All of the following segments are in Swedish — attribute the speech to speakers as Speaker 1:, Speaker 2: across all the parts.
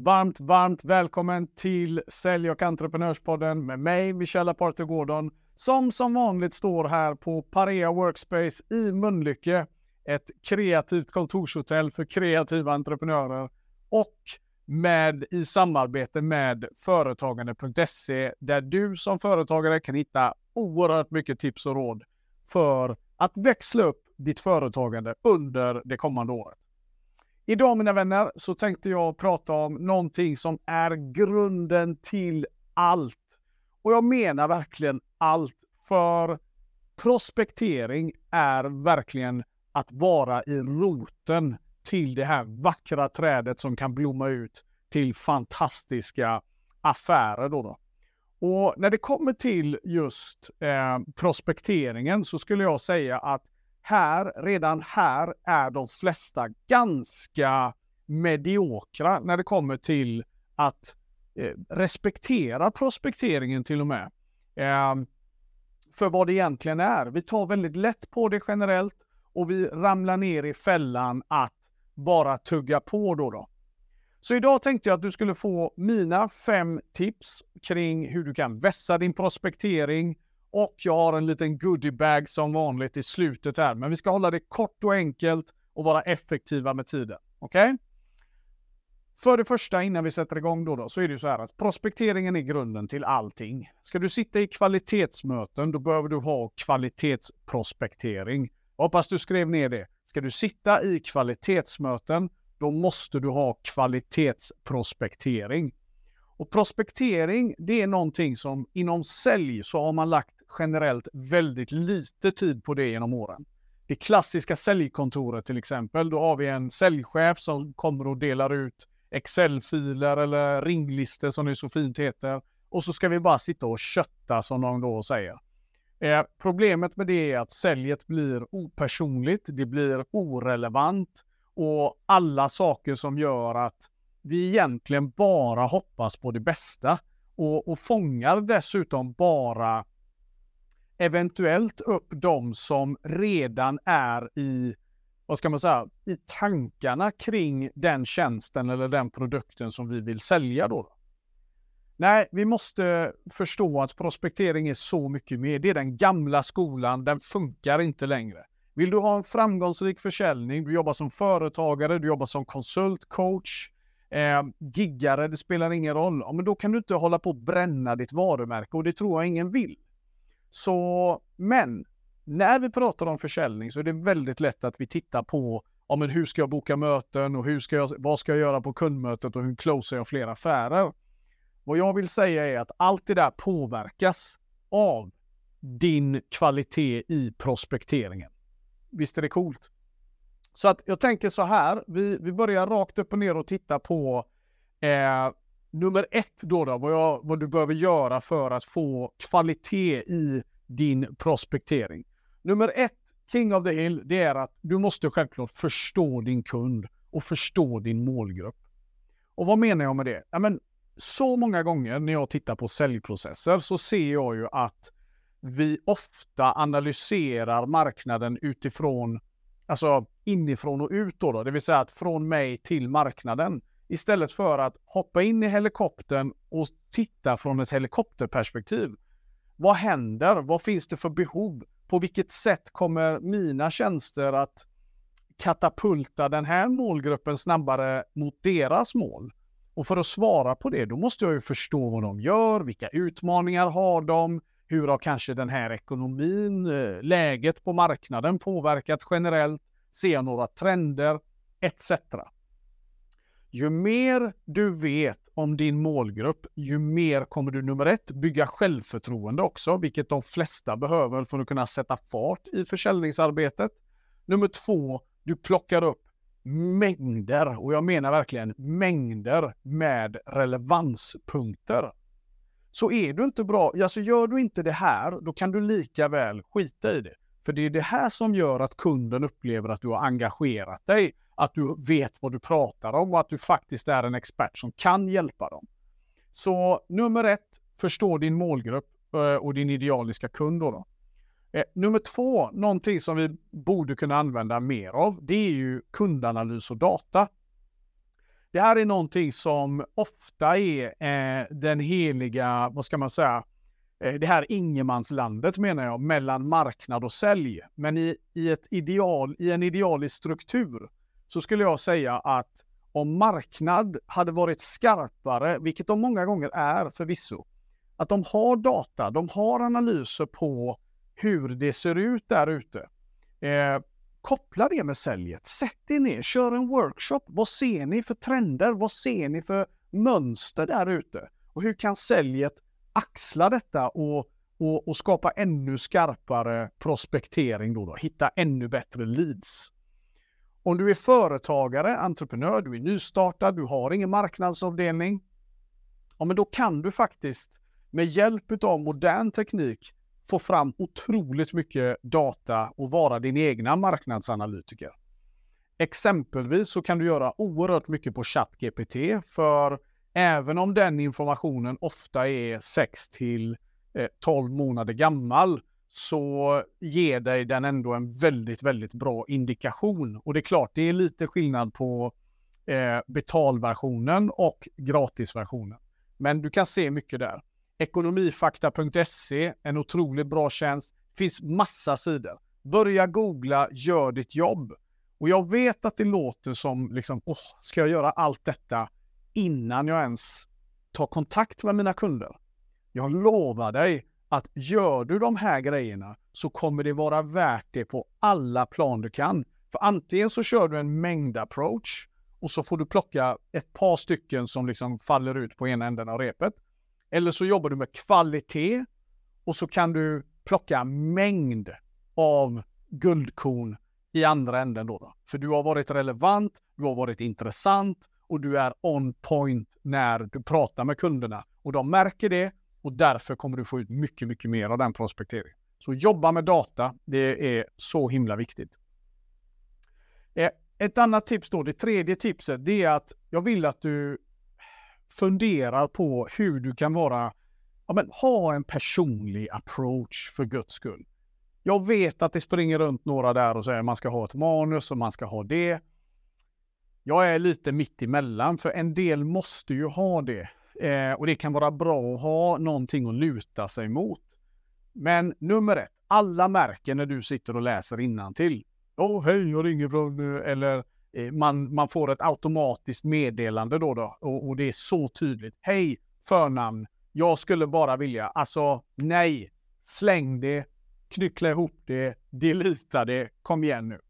Speaker 1: Varmt, varmt välkommen till Sälj och entreprenörspodden med mig, Michelle Aparte Gordon, som som vanligt står här på Parea Workspace i Mölnlycke, ett kreativt kontorshotell för kreativa entreprenörer och med i samarbete med företagande.se där du som företagare kan hitta oerhört mycket tips och råd för att växla upp ditt företagande under det kommande året. Idag mina vänner så tänkte jag prata om någonting som är grunden till allt. Och jag menar verkligen allt. För prospektering är verkligen att vara i roten till det här vackra trädet som kan blomma ut till fantastiska affärer. Då, då. Och när det kommer till just eh, prospekteringen så skulle jag säga att här, redan här är de flesta ganska mediokra när det kommer till att eh, respektera prospekteringen till och med. Eh, för vad det egentligen är. Vi tar väldigt lätt på det generellt och vi ramlar ner i fällan att bara tugga på då. då. Så idag tänkte jag att du skulle få mina fem tips kring hur du kan vässa din prospektering och jag har en liten goodiebag som vanligt i slutet här. Men vi ska hålla det kort och enkelt och vara effektiva med tiden. Okej? Okay? För det första, innan vi sätter igång då, då, så är det ju så här att prospekteringen är grunden till allting. Ska du sitta i kvalitetsmöten, då behöver du ha kvalitetsprospektering. Jag hoppas du skrev ner det. Ska du sitta i kvalitetsmöten, då måste du ha kvalitetsprospektering. Och prospektering, det är någonting som inom sälj så har man lagt generellt väldigt lite tid på det genom åren. Det klassiska säljkontoret till exempel, då har vi en säljchef som kommer och delar ut Excel-filer eller ringlistor som det så fint heter. Och så ska vi bara sitta och kötta som de då säger. Eh, problemet med det är att säljet blir opersonligt, det blir orelevant och alla saker som gör att vi egentligen bara hoppas på det bästa och, och fångar dessutom bara eventuellt upp de som redan är i, vad ska man säga, i tankarna kring den tjänsten eller den produkten som vi vill sälja då. Nej, vi måste förstå att prospektering är så mycket mer. Det är den gamla skolan, den funkar inte längre. Vill du ha en framgångsrik försäljning, du jobbar som företagare, du jobbar som konsult, coach, eh, giggare, det spelar ingen roll. Ja, men då kan du inte hålla på att bränna ditt varumärke och det tror jag ingen vill. Så, men när vi pratar om försäljning så är det väldigt lätt att vi tittar på ja, men hur ska jag boka möten och hur ska jag, vad ska jag göra på kundmötet och hur closar jag fler affärer? Vad jag vill säga är att allt det där påverkas av din kvalitet i prospekteringen. Visst är det coolt? Så att jag tänker så här, vi, vi börjar rakt upp och ner och titta på eh, nummer ett då, då vad, jag, vad du behöver göra för att få kvalitet i din prospektering. Nummer ett, King of the Hill, det är att du måste självklart förstå din kund och förstå din målgrupp. Och vad menar jag med det? Ja, men, så många gånger när jag tittar på säljprocesser så ser jag ju att vi ofta analyserar marknaden utifrån alltså inifrån och ut då, då, det vill säga att från mig till marknaden. Istället för att hoppa in i helikoptern och titta från ett helikopterperspektiv. Vad händer? Vad finns det för behov? På vilket sätt kommer mina tjänster att katapulta den här målgruppen snabbare mot deras mål? Och för att svara på det, då måste jag ju förstå vad de gör, vilka utmaningar har de, hur har kanske den här ekonomin, eh, läget på marknaden påverkat generellt? Ser jag några trender? Etc. Ju mer du vet om din målgrupp, ju mer kommer du nummer ett bygga självförtroende också, vilket de flesta behöver för att kunna sätta fart i försäljningsarbetet. Nummer två, du plockar upp mängder, och jag menar verkligen mängder med relevanspunkter. Så är du inte bra, alltså gör du inte det här, då kan du lika väl skita i det. För det är det här som gör att kunden upplever att du har engagerat dig, att du vet vad du pratar om och att du faktiskt är en expert som kan hjälpa dem. Så nummer ett, förstå din målgrupp eh, och din idealiska kund. Då, då. Eh, nummer två, någonting som vi borde kunna använda mer av, det är ju kundanalys och data. Det här är någonting som ofta är eh, den heliga, vad ska man säga, Eh, det här ingenmanslandet menar jag, mellan marknad och sälj. Men i, i, ett ideal, i en idealisk struktur så skulle jag säga att om marknad hade varit skarpare, vilket de många gånger är förvisso, att de har data, de har analyser på hur det ser ut där ute. Eh, koppla det med säljet. Sätt er ner, kör en workshop. Vad ser ni för trender? Vad ser ni för mönster där ute? Och hur kan säljet axla detta och, och, och skapa ännu skarpare prospektering då, då? Hitta ännu bättre leads. Om du är företagare, entreprenör, du är nystartad, du har ingen marknadsavdelning. Ja, men då kan du faktiskt med hjälp av modern teknik få fram otroligt mycket data och vara din egna marknadsanalytiker. Exempelvis så kan du göra oerhört mycket på ChatGPT för även om den informationen ofta är 6 till eh, 12 månader gammal så ger dig den ändå en väldigt, väldigt bra indikation. Och det är klart, det är lite skillnad på eh, betalversionen och gratisversionen. Men du kan se mycket där. Ekonomifakta.se, en otroligt bra tjänst. Det finns massa sidor. Börja googla, gör ditt jobb. Och jag vet att det låter som, liksom, åh, ska jag göra allt detta innan jag ens tar kontakt med mina kunder? Jag lovar dig att gör du de här grejerna så kommer det vara värt det på alla plan du kan. För antingen så kör du en mängd approach och så får du plocka ett par stycken som liksom faller ut på ena änden av repet. Eller så jobbar du med kvalitet och så kan du plocka mängd av guldkorn i andra änden då, då. För du har varit relevant, du har varit intressant och du är on point när du pratar med kunderna. Och de märker det och därför kommer du få ut mycket, mycket mer av den prospekteringen. Så jobba med data, det är så himla viktigt. Eh, ett annat tips då, det tredje tipset, det är att jag vill att du funderar på hur du kan vara, ja men ha en personlig approach för guds skull. Jag vet att det springer runt några där och säger att man ska ha ett manus och man ska ha det. Jag är lite mitt emellan, för en del måste ju ha det. Eh, och det kan vara bra att ha någonting att luta sig mot. Men nummer ett, alla märker när du sitter och läser till. Åh, oh, hej, jag ringer från... Eh, eller eh, man, man får ett automatiskt meddelande då, då och, och det är så tydligt. Hej, förnamn. Jag skulle bara vilja, alltså nej, släng det, knyckla ihop det, delita det, kom igen nu.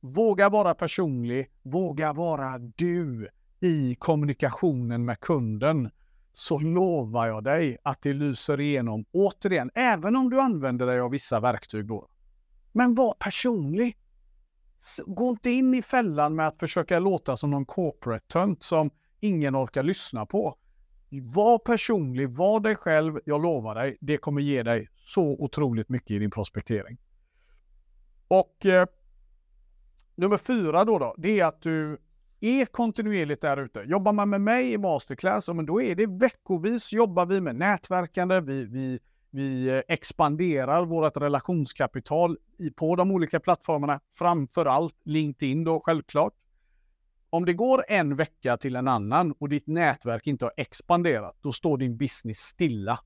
Speaker 1: Våga vara personlig, våga vara du i kommunikationen med kunden så lovar jag dig att det lyser igenom återigen, även om du använder dig av vissa verktyg då. Men var personlig. Gå inte in i fällan med att försöka låta som någon corporate tönt som ingen orkar lyssna på. Var personlig, var dig själv. Jag lovar dig, det kommer ge dig så otroligt mycket i din prospektering. Och eh, nummer fyra då, då, det är att du är kontinuerligt där ute. Jobbar man med mig i masterclass, men då är det veckovis jobbar vi med nätverkande, vi, vi, vi expanderar vårt relationskapital på de olika plattformarna, framför allt LinkedIn då självklart. Om det går en vecka till en annan och ditt nätverk inte har expanderat, då står din business stilla.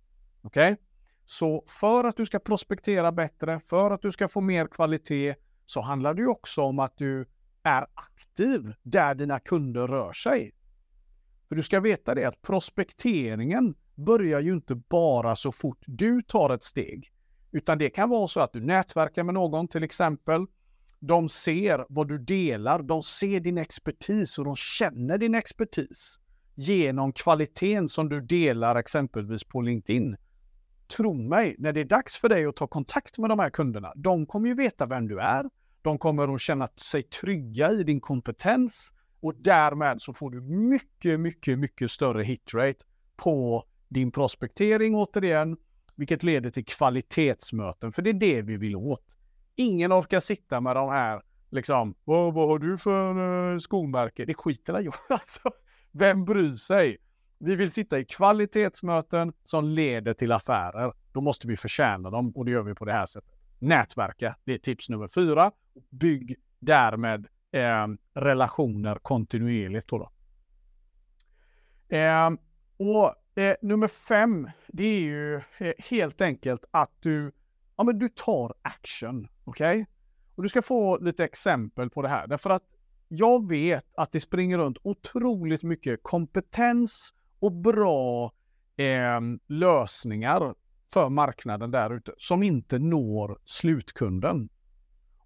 Speaker 1: Okej? Okay? Så för att du ska prospektera bättre, för att du ska få mer kvalitet, så handlar det också om att du är aktiv där dina kunder rör sig. För du ska veta det att prospekteringen börjar ju inte bara så fort du tar ett steg. Utan det kan vara så att du nätverkar med någon till exempel. De ser vad du delar, de ser din expertis och de känner din expertis genom kvaliteten som du delar exempelvis på LinkedIn. Tro mig, när det är dags för dig att ta kontakt med de här kunderna, de kommer ju veta vem du är, de kommer att känna sig trygga i din kompetens och därmed så får du mycket, mycket, mycket större hitrate på din prospektering återigen, vilket leder till kvalitetsmöten, för det är det vi vill åt. Ingen orkar sitta med de här, liksom, vad, vad har du för eh, uh, skomärke? Det skiter jag alltså. Vem bryr sig? Vi vill sitta i kvalitetsmöten som leder till affärer. Då måste vi förtjäna dem och det gör vi på det här sättet nätverka. Det är tips nummer fyra. Bygg därmed eh, relationer kontinuerligt. Då, då. Eh, och eh, nummer fem, det är ju eh, helt enkelt att du, ja, men du tar action. Okej? Okay? Och du ska få lite exempel på det här. Därför att jag vet att det springer runt otroligt mycket kompetens och bra eh, lösningar för marknaden där ute som inte når slutkunden.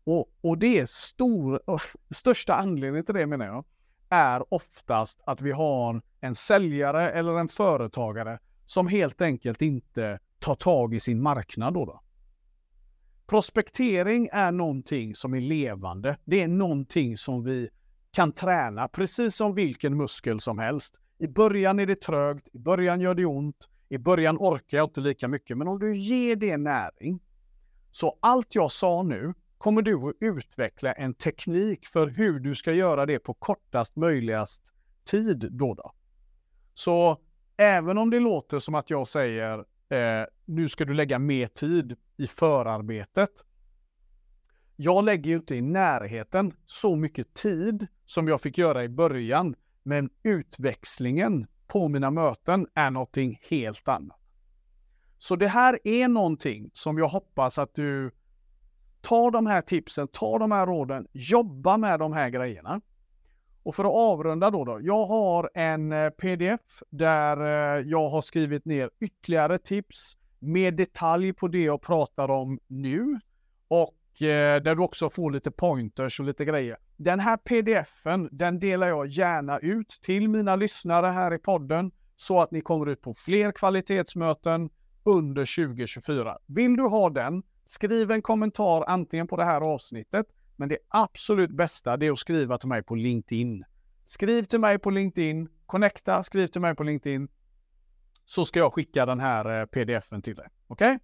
Speaker 1: Och, och det är stor, största anledningen till det menar jag, är oftast att vi har en säljare eller en företagare som helt enkelt inte tar tag i sin marknad. Då, då. Prospektering är någonting som är levande. Det är någonting som vi kan träna, precis som vilken muskel som helst. I början är det trögt, i början gör det ont, i början orkar jag inte lika mycket. Men om du ger det näring, så allt jag sa nu kommer du att utveckla en teknik för hur du ska göra det på kortast möjligast tid då. då. Så även om det låter som att jag säger eh, nu ska du lägga mer tid i förarbetet. Jag lägger ju inte i närheten så mycket tid som jag fick göra i början, men utväxlingen på mina möten är någonting helt annat. Så det här är någonting som jag hoppas att du tar de här tipsen, tar de här råden, jobba med de här grejerna. Och för att avrunda då, då jag har en eh, pdf där eh, jag har skrivit ner ytterligare tips med detalj på det jag pratar om nu och eh, där du också får lite pointers och lite grejer. Den här pdfen, den delar jag gärna ut till mina lyssnare här i podden så att ni kommer ut på fler kvalitetsmöten under 2024. Vill du ha den, skriv en kommentar antingen på det här avsnittet, men det absolut bästa det är att skriva till mig på LinkedIn. Skriv till mig på LinkedIn, connecta, skriv till mig på LinkedIn, så ska jag skicka den här eh, pdfen till dig. Okej? Okay?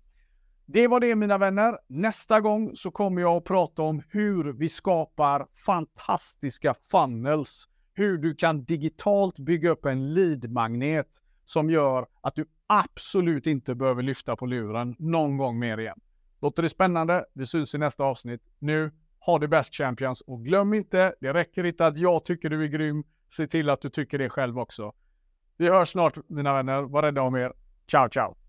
Speaker 1: Det var det mina vänner. Nästa gång så kommer jag att prata om hur vi skapar fantastiska funnels. Hur du kan digitalt bygga upp en lead-magnet som gör att du absolut inte behöver lyfta på luren någon gång mer igen. Låter det spännande? Vi syns i nästa avsnitt. Nu, ha det bäst Champions och glöm inte, det räcker inte att jag tycker du är grym. Se till att du tycker det själv också. Vi hörs snart mina vänner. Var rädda om er. Ciao, ciao!